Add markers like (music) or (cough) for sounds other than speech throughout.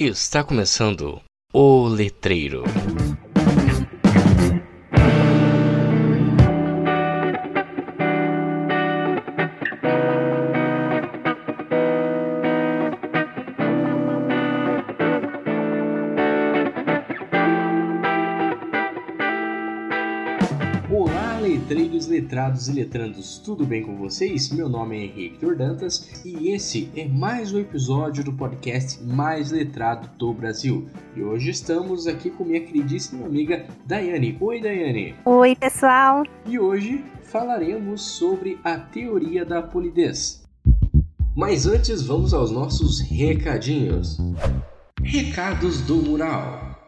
Está começando o Letreiro. Letrados e letrandos, tudo bem com vocês? Meu nome é Hector Dantas e esse é mais um episódio do podcast mais letrado do Brasil. E hoje estamos aqui com minha queridíssima amiga Daiane. Oi, Daiane! Oi, pessoal! E hoje falaremos sobre a teoria da polidez. Mas antes, vamos aos nossos recadinhos. Recados do Mural.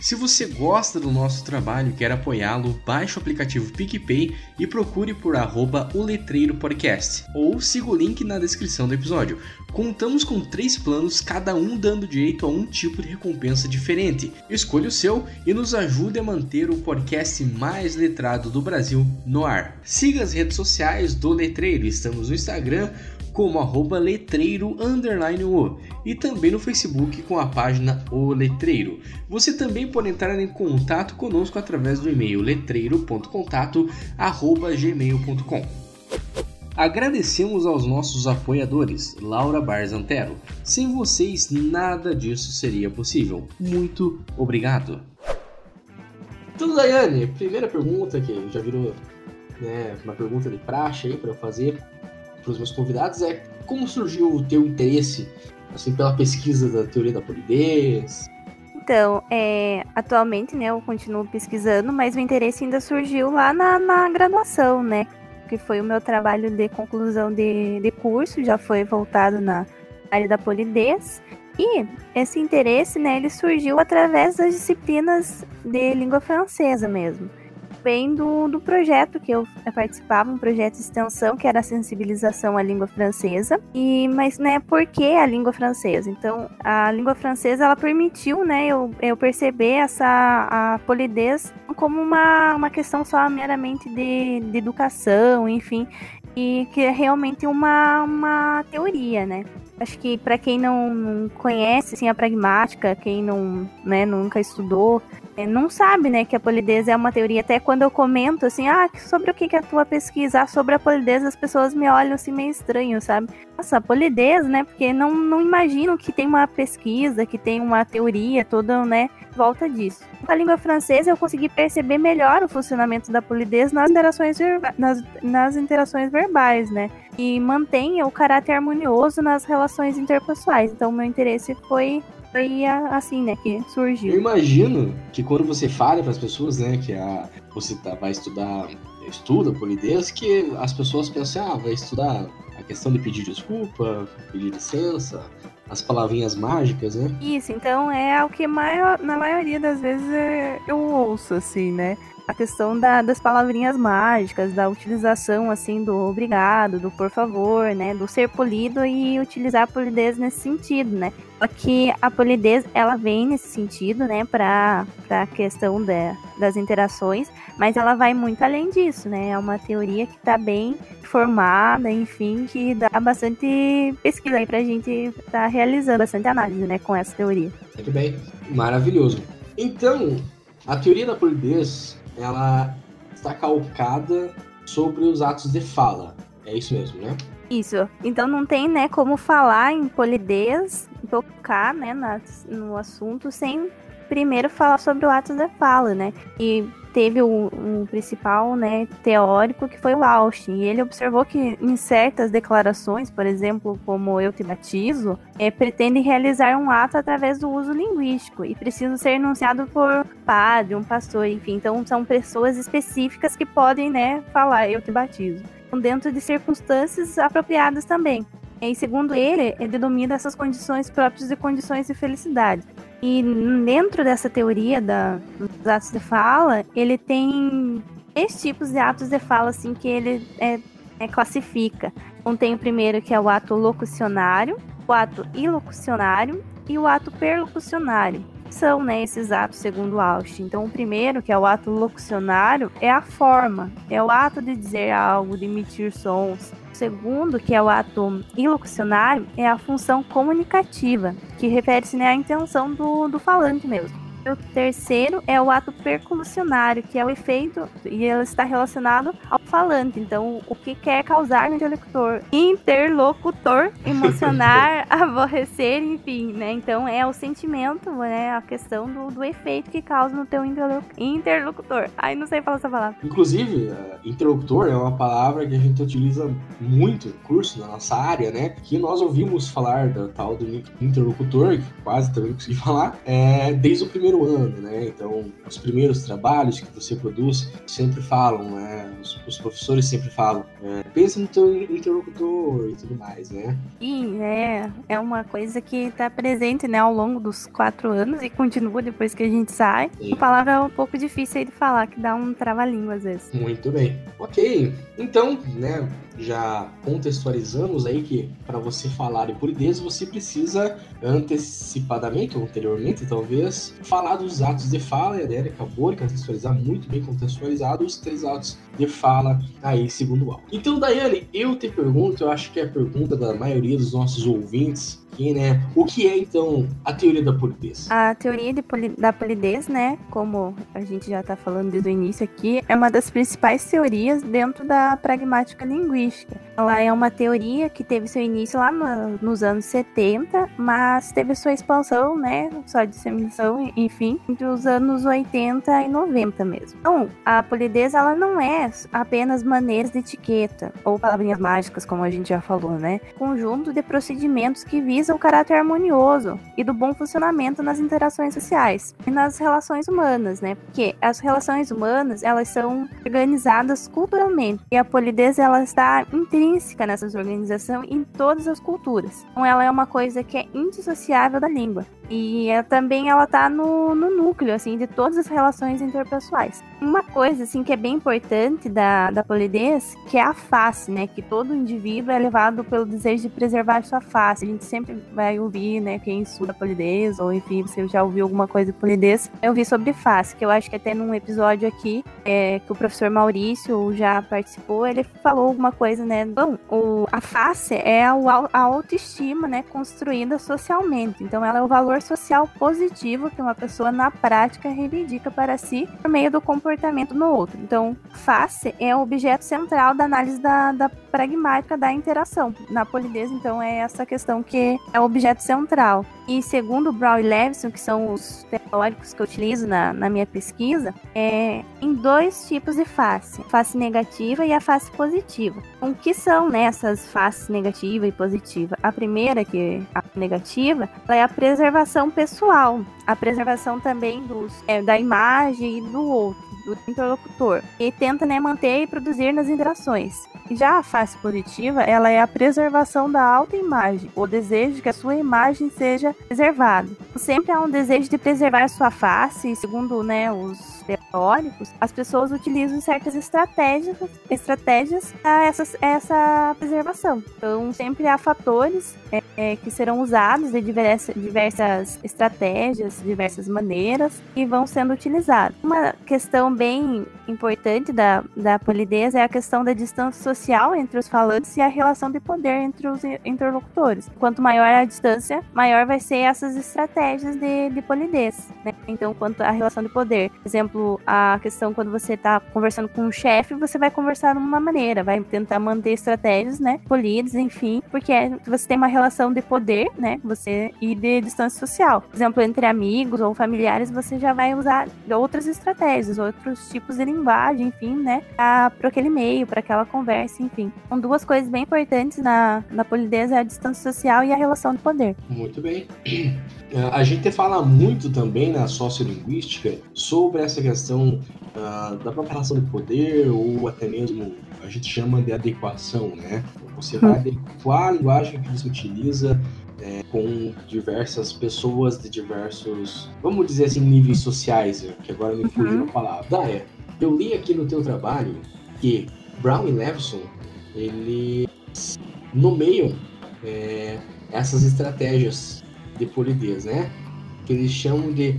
Se você gosta do nosso trabalho e quer apoiá-lo, baixe o aplicativo PicPay e procure por arroba o Letreiro Podcast, ou siga o link na descrição do episódio. Contamos com três planos, cada um dando direito a um tipo de recompensa diferente. Escolha o seu e nos ajude a manter o podcast mais letrado do Brasil no ar. Siga as redes sociais do Letreiro, estamos no Instagram, como arroba letreiro underline o e também no Facebook com a página O Letreiro. Você também pode entrar em contato conosco através do e-mail letreiro.contato@gmail.com. Agradecemos aos nossos apoiadores, Laura Barzantero. Sem vocês, nada disso seria possível. Muito obrigado. Então, Daiane, primeira pergunta que já virou né, uma pergunta de praxe aí para eu fazer para os meus convidados é como surgiu o teu interesse assim pela pesquisa da teoria da polidez? Então, é, atualmente, né, eu continuo pesquisando, mas o interesse ainda surgiu lá na, na graduação, né, que foi o meu trabalho de conclusão de, de curso, já foi voltado na área da polidez, e esse interesse, né, ele surgiu através das disciplinas de língua francesa mesmo bem do, do projeto que eu participava, um projeto de extensão que era a sensibilização à língua francesa. E mas né, por que a língua francesa? Então, a língua francesa ela permitiu, né, eu, eu perceber essa a polidez como uma, uma questão só meramente de, de educação, enfim, e que é realmente uma, uma teoria, né? Acho que para quem não conhece assim, a pragmática, quem não, né, nunca estudou, não sabe, né, que a polidez é uma teoria. Até quando eu comento assim, ah, sobre o que é a tua pesquisa, ah, sobre a polidez, as pessoas me olham assim meio estranho, sabe? Nossa, polidez, né? Porque não, não imagino que tem uma pesquisa, que tem uma teoria toda, né, volta disso. Com a língua francesa, eu consegui perceber melhor o funcionamento da polidez nas interações, nas, nas interações verbais, né? E mantém o caráter harmonioso nas relações interpessoais. Então, meu interesse foi foi assim, né, que surgiu. Eu imagino que quando você fala para as pessoas, né, que a, você tá, vai estudar, estuda polidez, que as pessoas pensam, ah, vai estudar a questão de pedir desculpa, pedir licença, as palavrinhas mágicas, né? Isso, então é o que maior, na maioria das vezes é, eu ouço, assim, né? A questão da, das palavrinhas mágicas, da utilização assim do obrigado, do por favor, né, do ser polido e utilizar a polidez nesse sentido, né? Só que a polidez ela vem nesse sentido, né, para a questão da, das interações, mas ela vai muito além disso, né? É uma teoria que está bem formada, enfim, que dá bastante pesquisa aí para a gente estar tá realizando bastante análise, né, com essa teoria. Muito bem, maravilhoso. Então, a teoria da polidez ela está calcada sobre os atos de fala. É isso mesmo, né? Isso. Então não tem, né, como falar em polidez, tocar, né, no assunto sem primeiro falar sobre o ato de fala, né? E teve o, principal né, teórico que foi o Austin. E ele observou que em certas declarações, por exemplo, como eu te batizo, é, pretendem realizar um ato através do uso linguístico e precisam ser enunciado por padre, um pastor, enfim. Então são pessoas específicas que podem né, falar eu te batizo. Dentro de circunstâncias apropriadas também. E segundo ele, ele denomina essas condições próprias de condições de felicidade. E dentro dessa teoria da, dos atos de fala, ele tem três tipos de atos de fala assim que ele é, é, classifica. Um tem o primeiro que é o ato locucionário, o ato ilocucionário e o ato perlocucionário. São né, esses atos segundo Austin. Então, o primeiro, que é o ato locucionário, é a forma, é o ato de dizer algo, de emitir sons. O segundo, que é o ato ilocucionário, é a função comunicativa, que refere-se né, à intenção do, do falante mesmo. O terceiro é o ato percussionário, que é o efeito, e ele está relacionado ao falante. Então, o que quer causar no interlocutor? Interlocutor, (laughs) emocionar, (laughs) aborrecer, enfim, né? Então, é o sentimento, né? A questão do, do efeito que causa no teu interlocutor. Ai, não sei falar essa palavra. Inclusive, uh, interlocutor é uma palavra que a gente utiliza muito no curso, na nossa área, né? Que nós ouvimos falar da tal do interlocutor, que quase também consegui (laughs) falar, é, desde o primeiro primeiro ano, né? Então, os primeiros trabalhos que você produz sempre falam, né? Os, os professores sempre falam, é, pensa no teu interlocutor e tudo mais, né? Sim, é, é uma coisa que está presente, né, ao longo dos quatro anos e continua depois que a gente sai. Sim. A palavra é um pouco difícil aí de falar, que dá um trava-língua às vezes. Muito bem. Ok, então, né, já contextualizamos aí que para você falar em polidez você precisa antecipadamente ou anteriormente talvez falar dos atos de fala e a Adélia acabou de contextualizar muito bem contextualizado os três atos de fala aí segundo o áudio. Então Daiane, eu te pergunto, eu acho que é a pergunta da maioria dos nossos ouvintes aqui, né? O que é então a teoria da polidez? A teoria poli da polidez, né, como a gente já está falando desde o início aqui, é uma das principais teorias dentro da pragmática linguística. Ela é uma teoria que teve seu início lá no, nos anos 70, mas teve sua expansão, né, sua disseminação, enfim, entre os anos 80 e 90 mesmo. Então, a polidez ela não é apenas maneiras de etiqueta ou palavrinhas mágicas, como a gente já falou, né? Conjunto de procedimentos que visam o caráter harmonioso e do bom funcionamento nas interações sociais e nas relações humanas, né? Porque as relações humanas, elas são organizadas culturalmente e a polidez ela está intrínseca nessas organizações em todas as culturas. Então ela é uma coisa que é indissociável da língua. E ela, também ela tá no, no núcleo, assim, de todas as relações interpessoais. Uma coisa, assim, que é bem importante da, da polidez, que é a face, né? Que todo indivíduo é levado pelo desejo de preservar sua face. A gente sempre vai ouvir, né, quem estuda polidez, ou enfim, você já ouviu alguma coisa de polidez. Eu vi sobre face, que eu acho que até num episódio aqui, é, que o professor Maurício já participou, ele falou alguma coisa, né? Bom, o, a face é a, a autoestima, né, construída socialmente. Então ela é o valor valor social positivo que uma pessoa na prática reivindica para si por meio do comportamento no outro. Então, face é o objeto central da análise da, da pragmática da interação. Na polidez, então, é essa questão que é o objeto central. E segundo Brown e Levison, que são os teóricos que eu utilizo na, na minha pesquisa, é em dois tipos de face, face negativa e a face positiva. O que são nessas né, faces negativa e positiva? A primeira, que é a negativa, é a preservação pessoal, a preservação também dos, é, da imagem e do outro do interlocutor e tenta né, manter e produzir nas interações. Já a face positiva, ela é a preservação da autoimagem, o desejo de que a sua imagem seja preservada. Sempre há um desejo de preservar a sua face, segundo né, os teóricos, as pessoas utilizam certas estratégias, estratégias para essa, essa preservação. Então, sempre há fatores é, é, que serão usados de diversas, diversas estratégias, diversas maneiras que vão sendo utilizados. Uma questão bem importante da, da polidez é a questão da distância social entre os falantes e a relação de poder entre os interlocutores. Quanto maior a distância, maior vai ser essas estratégias de, de polidez. Né? Então, quanto à relação de poder, por exemplo, a questão quando você está conversando com um chefe, você vai conversar de uma maneira, vai tentar manter estratégias, né, polidas, enfim, porque é, você tem uma relação de poder, né, você e de distância social. Por exemplo, entre amigos ou familiares, você já vai usar outras estratégias, outros tipos de linguagem, enfim, né, para aquele meio, para aquela conversa, enfim. São duas coisas bem importantes na, na polidez, é a distância social e a relação de poder. Muito bem. A gente fala muito também na sociolinguística sobre essa questão uh, da preparação de poder ou até mesmo a gente chama de adequação, né? Você vai adequar a linguagem que você utiliza é, com diversas pessoas de diversos, vamos dizer assim, níveis sociais, que agora me fugiu uhum. a palavra. Da é, eu li aqui no teu trabalho que Brown e Levison, eles nomeiam é, essas estratégias de polidez, né? que eles chamam de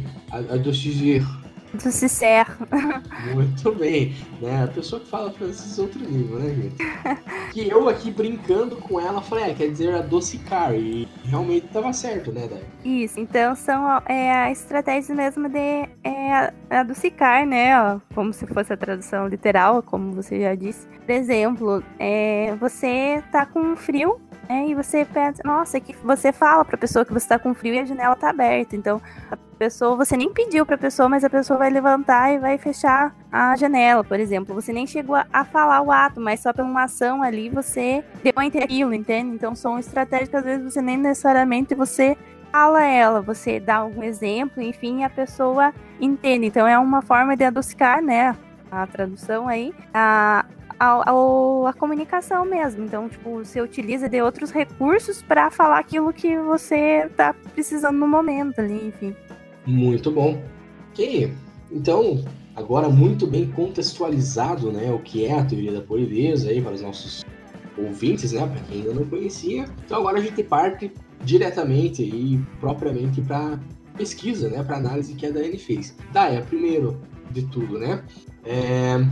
adoucir. Adoucir. Muito bem, né? A pessoa que fala francês é outro nível, né, gente? (laughs) que eu aqui brincando com ela falei, é, quer dizer adocicar, e realmente tava certo, né, Dai? Isso, então são é, a estratégia mesmo de é, adocicar, né? Ó, como se fosse a tradução literal, como você já disse. Por exemplo, é, você tá com frio é, e você pensa, nossa, que você fala pra pessoa que você tá com frio e a janela tá aberta. Então, a pessoa, você nem pediu pra pessoa, mas a pessoa vai levantar e vai fechar a janela, por exemplo. Você nem chegou a, falar o ato, mas só pela uma ação ali você deu a aquilo, entende? Então, são estratégias que às vezes você nem necessariamente você fala ela, você dá algum exemplo, enfim, a pessoa entende. Então, é uma forma de adocicar, né? A tradução aí, a, a, comunicação mesmo. Então, tipo, você utiliza de outros recursos para falar aquilo que você tá precisando no momento ali, enfim. Muito bom. Ok, então, agora muito bem contextualizado, né, o que é a teoria da polidez aí para os nossos ouvintes, né, para quem ainda não conhecia. Então agora a gente parte diretamente e propriamente para pesquisa, né, para análise que a Daiane fez. Daia, primeiro de tudo, né, é,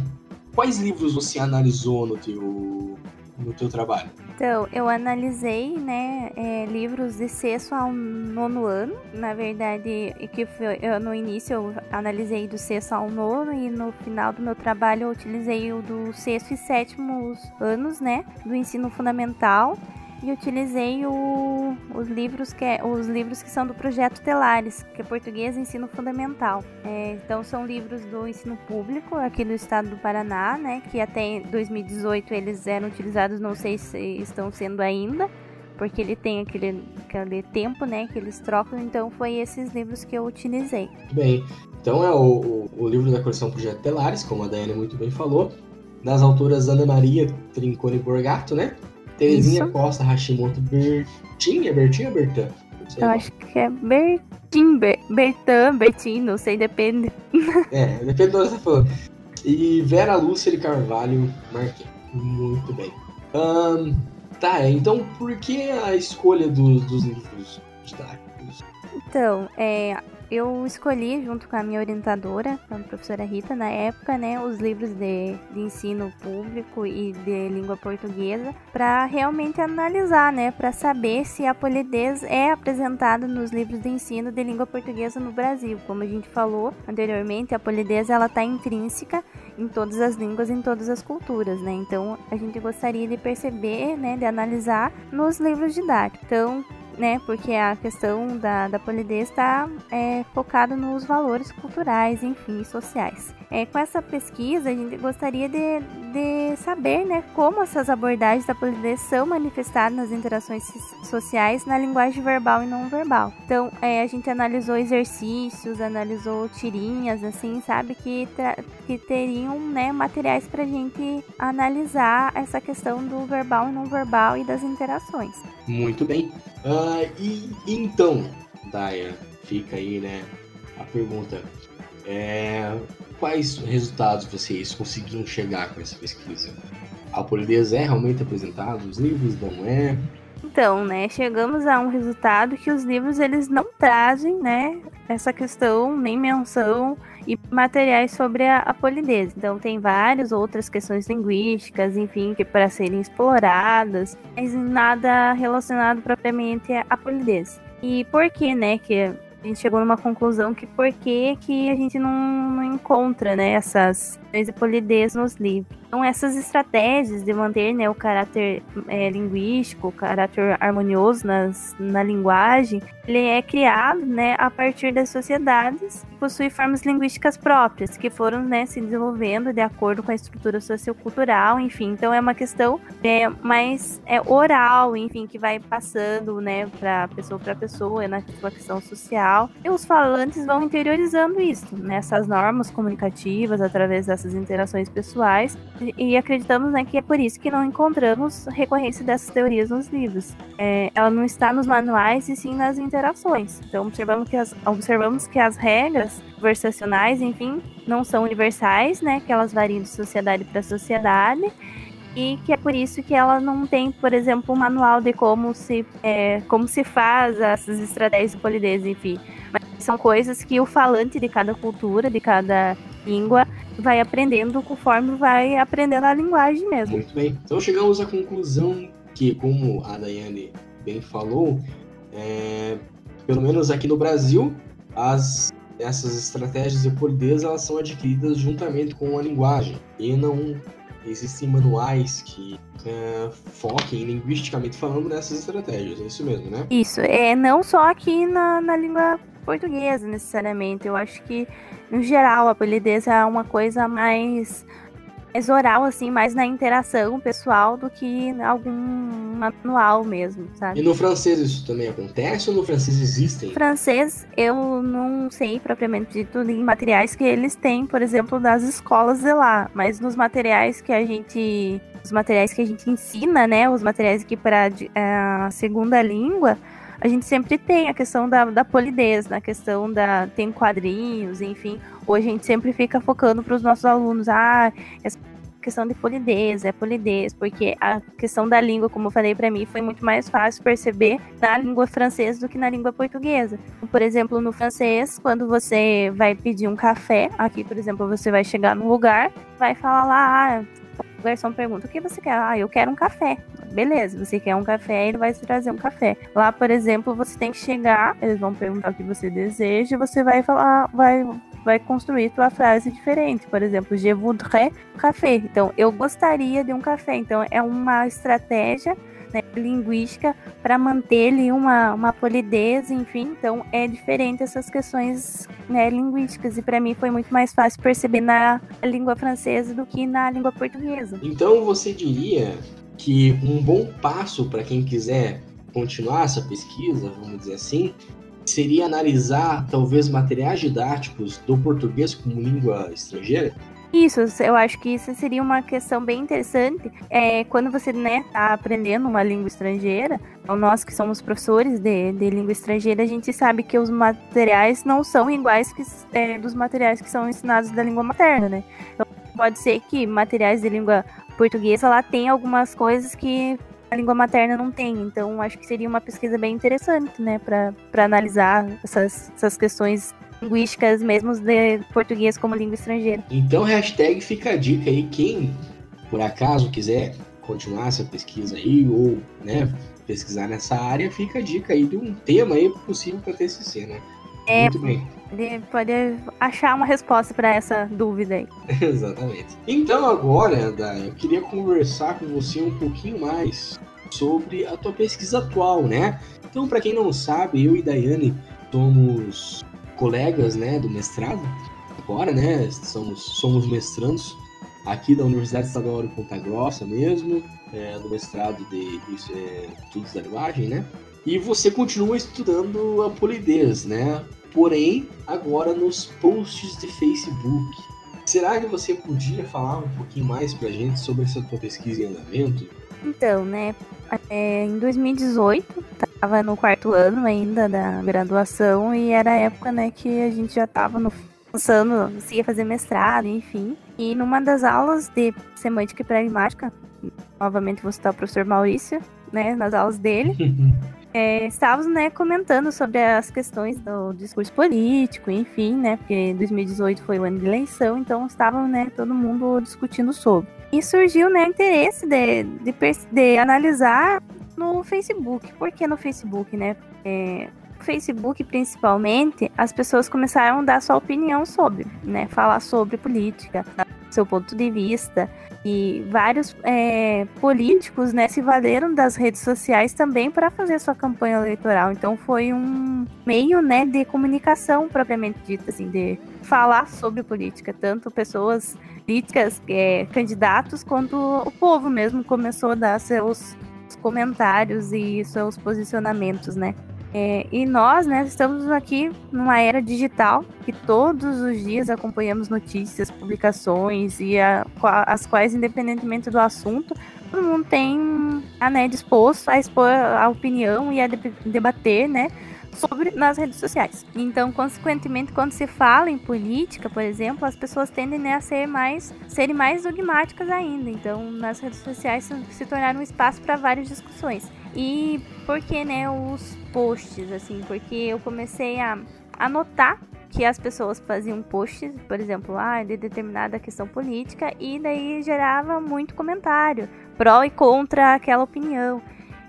quais livros você analisou no teu, no teu trabalho? Então, eu analisei, né, é, livros de sexto ao nono ano. Na verdade, que foi, eu, no início eu analisei do sexto ao nono e no final do meu trabalho eu utilizei o do sexto e sétimo anos, né, do ensino fundamental e utilizei o, os, livros que é, os livros que são do projeto Telares, que é Português Ensino Fundamental. É, então são livros do ensino público aqui do estado do Paraná, né, que até 2018 eles eram utilizados, não sei se estão sendo ainda, porque ele tem aquele, aquele tempo, né, que eles trocam, então foi esses livros que eu utilizei. Bem, então é o, o, o livro da coleção Projeto Telares, como a Daiane muito bem falou, das autoras Ana Maria Trincone Borgato, né? Terezinha. Costa Hashimoto Bertin, é Bertin ou Bertan? Eu acho que é Bertin, Ber, Bertan, Bertin, não sei, depende. É, depende do que você tá falando. E Vera Lúcia de Carvalho Marquinhos. Muito bem. Um, tá, então por que a escolha do, dos livros didáticos? Então, é, eu escolhi, junto com a minha orientadora, a professora Rita, na época, né, os livros de, de ensino público e de língua portuguesa, para realmente analisar, né, para saber se a polidez é apresentada nos livros de ensino de língua portuguesa no Brasil. Como a gente falou anteriormente, a polidez ela está intrínseca em todas as línguas, em todas as culturas, né? Então, a gente gostaria de perceber, né, de analisar nos livros didáticos. Então, né? Porque a questão da, da polidez está é, focada nos valores culturais, enfim, sociais. É, com essa pesquisa, a gente gostaria de, de saber né, como essas abordagens da polidez são manifestadas nas interações sociais na linguagem verbal e não verbal. Então, é, a gente analisou exercícios, analisou tirinhas, assim, sabe, que, que teriam né, materiais para a gente analisar essa questão do verbal e não verbal e das interações. Muito bem. Uh, e então, Daya, fica aí, né, a pergunta. É, quais resultados vocês conseguiram chegar com essa pesquisa? A polidez é realmente apresentada nos livros? Não é? Então, né, chegamos a um resultado que os livros eles não trazem, né, essa questão, nem menção e materiais sobre a, a polidez. Então, tem várias outras questões linguísticas, enfim, que para serem exploradas, mas nada relacionado propriamente à polidez. E por que, né, que a gente chegou numa conclusão que por que, que a gente não, não encontra né, essas de polidez nos livros. Então, essas estratégias de manter né, o caráter é, linguístico, o caráter harmonioso nas, na linguagem, ele é criado né, a partir das sociedades que possuem formas linguísticas próprias, que foram né, se desenvolvendo de acordo com a estrutura sociocultural, enfim. Então, é uma questão é, mais é, oral, enfim, que vai passando né, para pessoa para pessoa, na sua questão social. E os falantes vão interiorizando isso, né, normas comunicativas, através dessas interações pessoais, e acreditamos né, que é por isso que não encontramos recorrência dessas teorias nos livros. É, ela não está nos manuais e sim nas interações. Então observamos que as, observamos que as regras conversacionais, enfim, não são universais, né, que elas variam de sociedade para sociedade e que é por isso que ela não tem, por exemplo, um manual de como se, é, como se faz essas estratégias de polidez, enfim. Mas são coisas que o falante de cada cultura, de cada língua, vai aprendendo conforme vai aprendendo a linguagem mesmo. Muito bem. Então chegamos à conclusão que, como a Daiane bem falou, é, pelo menos aqui no Brasil, as, essas estratégias de polidez elas são adquiridas juntamente com a linguagem e não existem manuais que é, foquem linguisticamente falando nessas estratégias, é isso mesmo, né? Isso, é não só aqui na, na língua portuguesa necessariamente, eu acho que no geral a polidez é uma coisa mais mais oral, assim, mais na interação pessoal do que algum manual mesmo, sabe? E no francês isso também acontece ou no francês existem? Francês, eu não sei propriamente dito em materiais que eles têm, por exemplo, das escolas de lá, mas nos materiais que a gente. Os materiais que a gente ensina, né? Os materiais aqui para a segunda língua, a gente sempre tem a questão da, da polidez, na questão da. tem quadrinhos, enfim. Ou a gente sempre fica focando para os nossos alunos, ah, essa questão de polidez, é polidez, porque a questão da língua, como eu falei para mim, foi muito mais fácil perceber na língua francesa do que na língua portuguesa. Por exemplo, no francês, quando você vai pedir um café, aqui, por exemplo, você vai chegar num lugar, vai falar lá, ah, o garçom pergunta: o que você quer? Ah, eu quero um café. Beleza, você quer um café, ele vai te trazer um café. Lá, por exemplo, você tem que chegar, eles vão perguntar o que você deseja, você vai falar, vai, vai construir tua frase diferente. Por exemplo, je voudrais café. Então, eu gostaria de um café. Então, é uma estratégia né, linguística para manter ali uma, uma polidez, enfim. Então, é diferente essas questões né, linguísticas. E para mim foi muito mais fácil perceber na língua francesa do que na língua portuguesa. Então, você diria que um bom passo para quem quiser continuar essa pesquisa, vamos dizer assim, seria analisar talvez materiais didáticos do português como língua estrangeira? Isso, eu acho que isso seria uma questão bem interessante. É, quando você né, tá aprendendo uma língua estrangeira, então nós que somos professores de, de língua estrangeira, a gente sabe que os materiais não são iguais que, é, dos materiais que são ensinados da língua materna, né? Então, pode ser que materiais de língua portuguesa lá tem algumas coisas que a língua materna não tem. Então, acho que seria uma pesquisa bem interessante, né, para analisar essas, essas questões linguísticas mesmo de português como língua estrangeira. Então, hashtag fica a dica aí, quem por acaso quiser continuar essa pesquisa aí, ou, né, pesquisar nessa área, fica a dica aí de um tema aí possível para TCC, né? É, Muito bem. Pode, pode achar uma resposta para essa dúvida aí. (laughs) Exatamente. Então agora, Dai, eu queria conversar com você um pouquinho mais sobre a tua pesquisa atual, né? Então, para quem não sabe, eu e Daiane somos colegas, né, do mestrado. Agora, né, somos, somos mestrandos aqui da Universidade Estadual de Ponta Grossa mesmo, é, do mestrado de, de é, estudos da linguagem, né? E você continua estudando a polidez, né? Porém, agora nos posts de Facebook. Será que você podia falar um pouquinho mais pra gente sobre essa tua pesquisa em andamento? Então, né, é, em 2018, tava no quarto ano ainda da graduação e era a época, né, que a gente já tava no, pensando se ia fazer mestrado, enfim. E numa das aulas de semântica e pragmática, novamente vou citar o professor Maurício, né, nas aulas dele, (laughs) é, estávamos né, comentando sobre as questões do discurso político, enfim, né? Porque 2018 foi o ano de eleição, então estava né, todo mundo discutindo sobre. E surgiu né, interesse de, de, de analisar no Facebook. Por que no Facebook, né? É, Facebook, principalmente, as pessoas começaram a dar sua opinião sobre, né? Falar sobre política, seu ponto de vista. E vários é, políticos né, se valeram das redes sociais também para fazer sua campanha eleitoral. Então foi um meio né, de comunicação propriamente dita, assim, de falar sobre política. Tanto pessoas políticas, é, candidatos, quanto o povo mesmo começou a dar seus comentários e seus posicionamentos, né? É, e nós, né, estamos aqui numa era digital que todos os dias acompanhamos notícias, publicações e a, as quais, independentemente do assunto, todo mundo tem a, né, disposto a expor a opinião e a debater, né, sobre nas redes sociais. Então, consequentemente, quando se fala em política, por exemplo, as pessoas tendem né, a ser mais, serem mais dogmáticas ainda. Então, nas redes sociais se, se tornaram um espaço para várias discussões. E por que, né, os posts, assim? Porque eu comecei a anotar que as pessoas faziam posts, por exemplo, ah, de determinada questão política, e daí gerava muito comentário, pró e contra aquela opinião.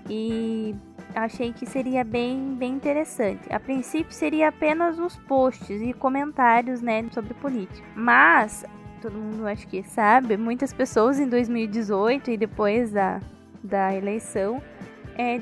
E achei que seria bem, bem interessante. A princípio seria apenas os posts e comentários, né, sobre política. Mas todo mundo acho que sabe, muitas pessoas em 2018 e depois da, da eleição é,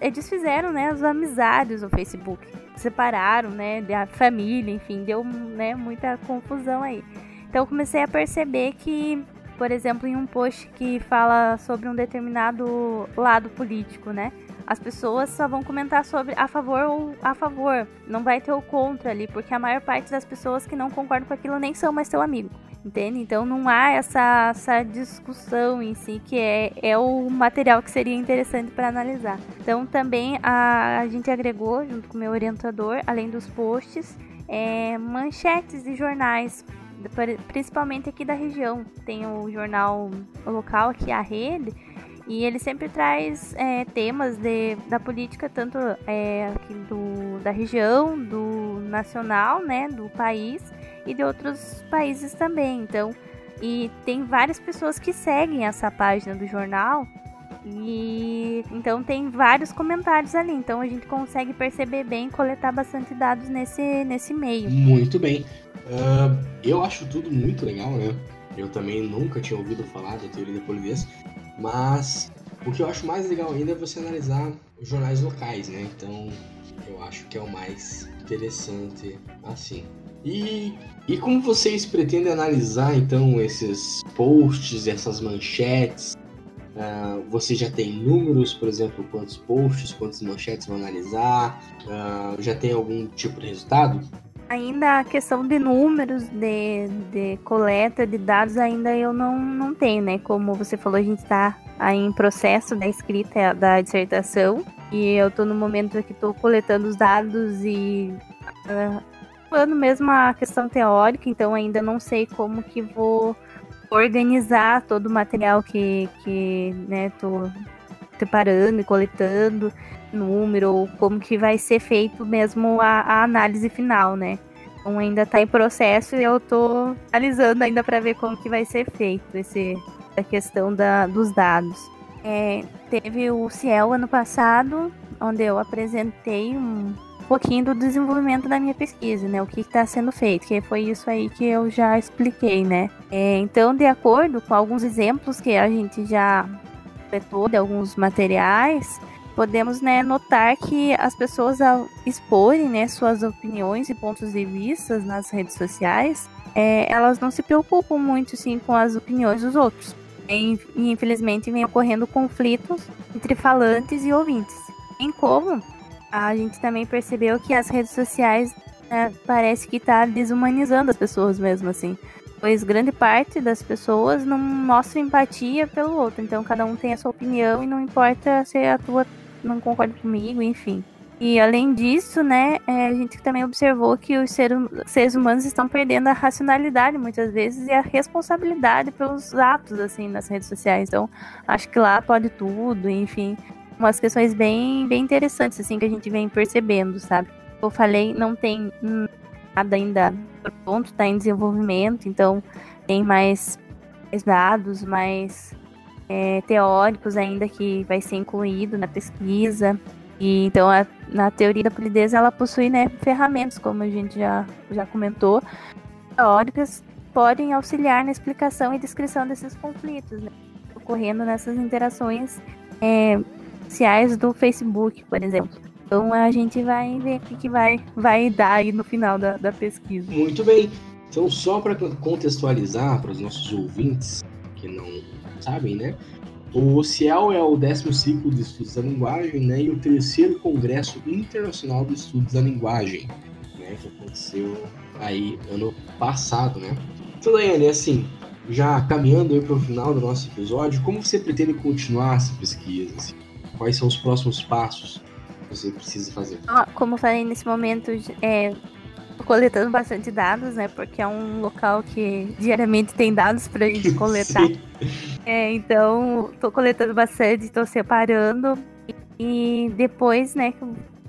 é, desfizeram né, as amizades no Facebook. Separaram, né, da família, enfim, deu né, muita confusão aí. Então comecei a perceber que, por exemplo, em um post que fala sobre um determinado lado político, né? As pessoas só vão comentar sobre a favor ou a favor. Não vai ter o contra ali, porque a maior parte das pessoas que não concordam com aquilo nem são mais seu amigo entende? Então não há essa, essa discussão em si que é, é o material que seria interessante para analisar. Então também a, a gente agregou, junto com o meu orientador, além dos posts, é, manchetes de jornais, principalmente aqui da região. Tem o jornal local aqui, a Rede, e ele sempre traz é, temas de, da política, tanto é, do, da região, do nacional, né, do país, e de outros países também. Então, e tem várias pessoas que seguem essa página do jornal e então tem vários comentários ali. Então a gente consegue perceber bem, coletar bastante dados nesse, nesse meio. Muito bem. Uh, eu acho tudo muito legal, né? Eu também nunca tinha ouvido falar da teoria da polidez, mas o que eu acho mais legal ainda é você analisar jornais locais, né? Então eu acho que é o mais interessante assim. E, e como vocês pretendem analisar então esses posts, essas manchetes? Uh, você já tem números, por exemplo, quantos posts, quantas manchetes vão analisar? Uh, já tem algum tipo de resultado? Ainda a questão de números de, de coleta de dados ainda eu não, não tenho, né? Como você falou, a gente está aí em processo da escrita da dissertação e eu estou no momento que estou coletando os dados e uh, estudando mesmo a questão teórica, então ainda não sei como que vou organizar todo o material que, que né, tô separando e coletando, número, ou como que vai ser feito mesmo a, a análise final, né? Então ainda está em processo e eu estou analisando ainda para ver como que vai ser feito esse, a questão da, dos dados. É, teve o Ciel ano passado, onde eu apresentei um, pouquinho do desenvolvimento da minha pesquisa, né? O que está sendo feito, que foi isso aí que eu já expliquei, né? É, então, de acordo com alguns exemplos que a gente já coletou de alguns materiais, podemos né, notar que as pessoas ao exporem né, suas opiniões e pontos de vista nas redes sociais, é, elas não se preocupam muito sim com as opiniões dos outros. E, infelizmente vem ocorrendo conflitos entre falantes e ouvintes. Em como a gente também percebeu que as redes sociais né, parece que está desumanizando as pessoas mesmo, assim. Pois grande parte das pessoas não mostra empatia pelo outro. Então cada um tem a sua opinião e não importa se a tua não concorda comigo, enfim. E além disso, né, é, a gente também observou que os seres humanos estão perdendo a racionalidade muitas vezes e a responsabilidade pelos atos, assim, nas redes sociais. Então, acho que lá pode tudo, enfim umas questões bem, bem interessantes, assim, que a gente vem percebendo, sabe? Eu falei, não tem nada ainda pronto, tá em desenvolvimento, então tem mais, mais dados, mais é, teóricos ainda que vai ser incluído na pesquisa. E então a, na teoria da polidez ela possui né, ferramentas, como a gente já, já comentou, teóricas podem auxiliar na explicação e descrição desses conflitos, né, ocorrendo nessas interações é, sociais do Facebook, por exemplo. Então a gente vai ver o que, que vai, vai dar aí no final da, da pesquisa. Muito bem. Então, só para contextualizar para os nossos ouvintes que não sabem, né? O CIEL é o décimo ciclo de estudos da linguagem, né? E o terceiro congresso internacional de estudos da linguagem, né? Que aconteceu aí ano passado, né? Então, Daiane, assim, já caminhando para o final do nosso episódio, como você pretende continuar essa pesquisa? Assim? Quais são os próximos passos que você precisa fazer? Ah, como eu falei nesse momento, é, coletando bastante dados, né? Porque é um local que diariamente tem dados para a gente (laughs) coletar. é, então, estou coletando bastante, estou separando. E depois, né,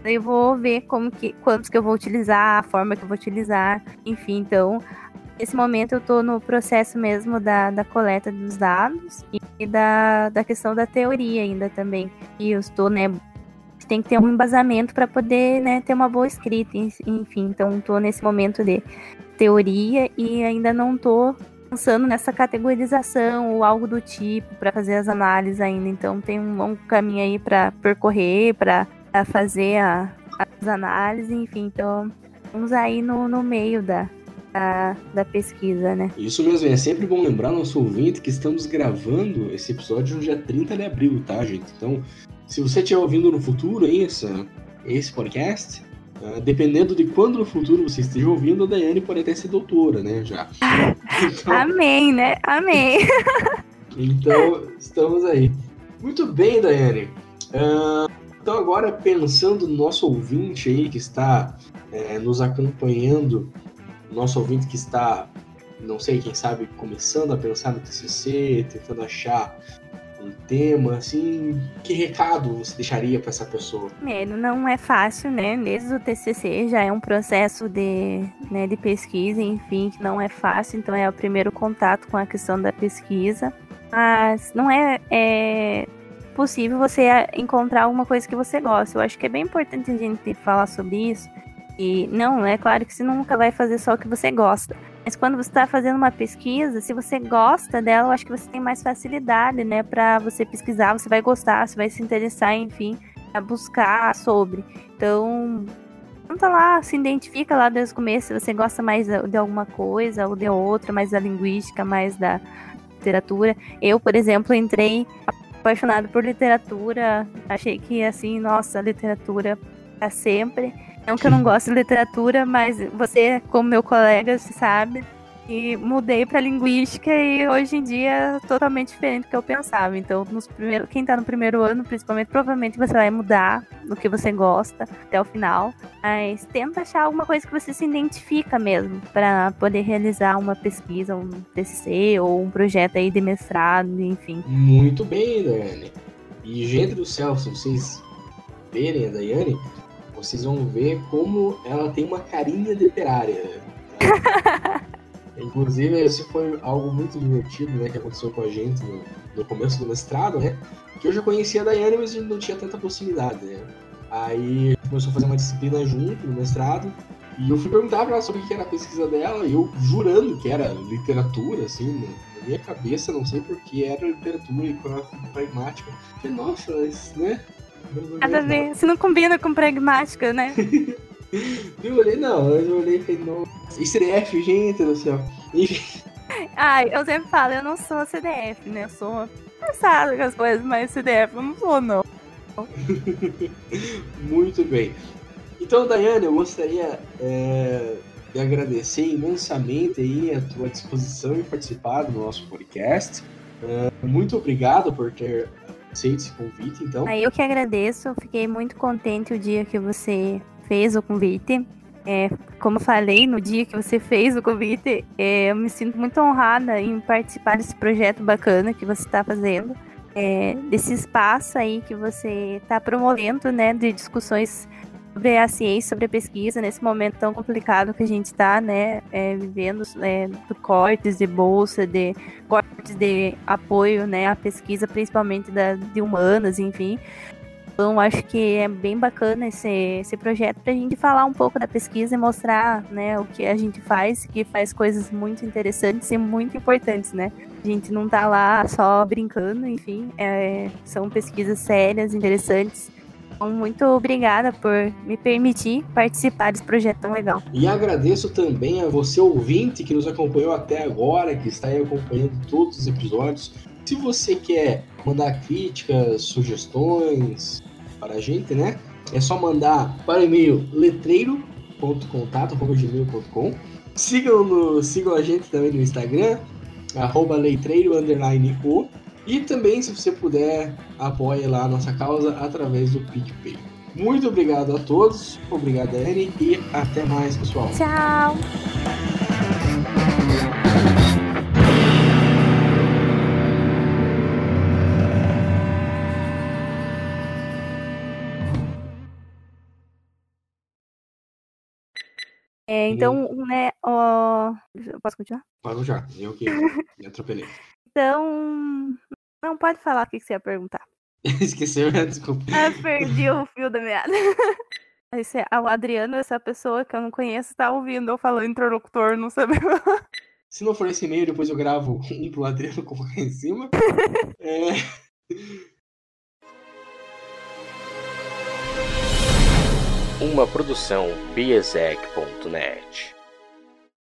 eu vou ver como que, quantos que eu vou utilizar, a forma que eu vou utilizar, enfim, então nesse momento eu estou no processo mesmo da, da coleta dos dados e da, da questão da teoria ainda também. E eu estou, né, tem que ter um embasamento para poder, né, ter uma boa escrita, enfim, então estou nesse momento de teoria e ainda não estou pensando nessa categorização ou algo do tipo para fazer as análises ainda. Então tem um longo caminho aí para percorrer, para fazer a, as análises, enfim. Então vamos aí no, no meio da, da, da, pesquisa, né? Isso mesmo, é sempre bom lembrar nosso ouvinte que estamos gravando esse episódio no dia 30 de abril, tá, gente? Então, se você estiver ouvindo no futuro essa, esse podcast, Uh, dependendo de quando no futuro você esteja ouvindo, a Daiane pode até ser doutora, né? Já. (laughs) Então... Amém, né? Amém. (laughs) então, estamos aí. Muito bem, Daiane. Uh, então, agora pensando no nosso ouvinte aí que está é, nos acompanhando, nosso ouvinte que está, não sei, quem sabe, começando a pensar no TCC, tentando achar um tema, assim, que recado você deixaria para essa pessoa? Primeiro, não é fácil, né? Desde o TCC já é um processo de, né, de pesquisa, enfim, que não é fácil, então é o primeiro contato com a questão da pesquisa. Mas não é, é possível você encontrar alguma coisa que você gosta. Eu acho que é bem importante a gente falar sobre isso. Não, é claro que você nunca vai fazer só o que você gosta. Mas quando você está fazendo uma pesquisa, se você gosta dela, eu acho que você tem mais facilidade, né, para você pesquisar, você vai gostar, você vai se interessar, enfim, a buscar sobre. Então, tenta lá, se identifica lá desde o começo, se você gosta mais de alguma coisa ou de outra, mais da linguística, mais da literatura. Eu, por exemplo, entrei apaixonado por literatura, achei que assim, nossa, literatura para sempre. Não que eu não gosto de literatura, mas você, como meu colega, sabe. E mudei para linguística e hoje em dia é totalmente diferente do que eu pensava. Então, nos primeiros, quem está no primeiro ano, principalmente, provavelmente você vai mudar no que você gosta até o final. Mas tenta achar alguma coisa que você se identifica mesmo para poder realizar uma pesquisa, um TCC ou um projeto aí de mestrado, enfim. Muito bem, Daiane. E, gente do céu, se vocês verem a Daiane, vocês vão ver como ela tem uma carinha literária. Tá? (laughs) Inclusive, esse foi algo muito divertido, né, que aconteceu com a gente no, no começo do mestrado, né? Que eu já conhecia a Daiane, mas a gente não tinha tanta proximidade, né? Aí a gente começou a fazer uma disciplina junto no mestrado, e eu fui perguntar pra ela sobre o que era a pesquisa dela, e eu jurando que era literatura, assim, na minha cabeça, não sei porque era literatura e pragmática. Falei, nossa, mas, né? Nada a ver. Não combina com pragmática, né? (laughs) eu olhei, não. Eu olhei e falei, não. CDF, gente do céu. (laughs) Ai, eu sempre falo, eu não sou CDF, né? Eu sou pensado com as coisas, mas CDF eu não sou, não. (laughs) Muito bem. Então, Daiane, eu gostaria é, de agradecer imensamente aí a tua disposição em participar do nosso podcast. É, muito obrigado por ter aceito esse convite, então. Eu que agradeço, fiquei muito contente o dia que você fez o convite. É, como falei, no dia que você fez o convite, é, eu me sinto muito honrada em participar desse projeto bacana que você está fazendo, é, desse espaço aí que você está promovendo, né, de discussões sobre a ciência, sobre a pesquisa, nesse momento tão complicado que a gente está, né, é, vivendo, é, de cortes de bolsa, de cortes de apoio, né, à pesquisa, principalmente da, de humanas, enfim. Então, acho que é bem bacana esse, esse projeto para a gente falar um pouco da pesquisa e mostrar, né, o que a gente faz, que faz coisas muito interessantes e muito importantes, né. A gente não está lá só brincando, enfim, é, são pesquisas sérias, interessantes, então, muito obrigada por me permitir participar desse projeto tão legal. E agradeço também a você, ouvinte, que nos acompanhou até agora, que está aí acompanhando todos os episódios. Se você quer mandar críticas, sugestões para a gente, né? É só mandar para o e-mail letreiro.contato.gmail.com Sigam, sigam a gente também no Instagram, arroba underline, o. E também, se você puder, apoie lá a nossa causa através do PicPay. Muito obrigado a todos, obrigado, Anne, e até mais, pessoal. Tchau! É, então, né, ó. Posso continuar? Parou já, eu que me atropelei. Então. Não pode falar o que você ia perguntar. (laughs) Esqueceu, desculpa. Ah, perdi o fio da meada. (laughs) Esse, é, o Adriano, essa pessoa que eu não conheço, tá ouvindo eu falando interlocutor, não sabe. (laughs) Se não for esse e-mail, depois eu gravo um pro Adriano colocar em cima. é... Uma produção biesec.net.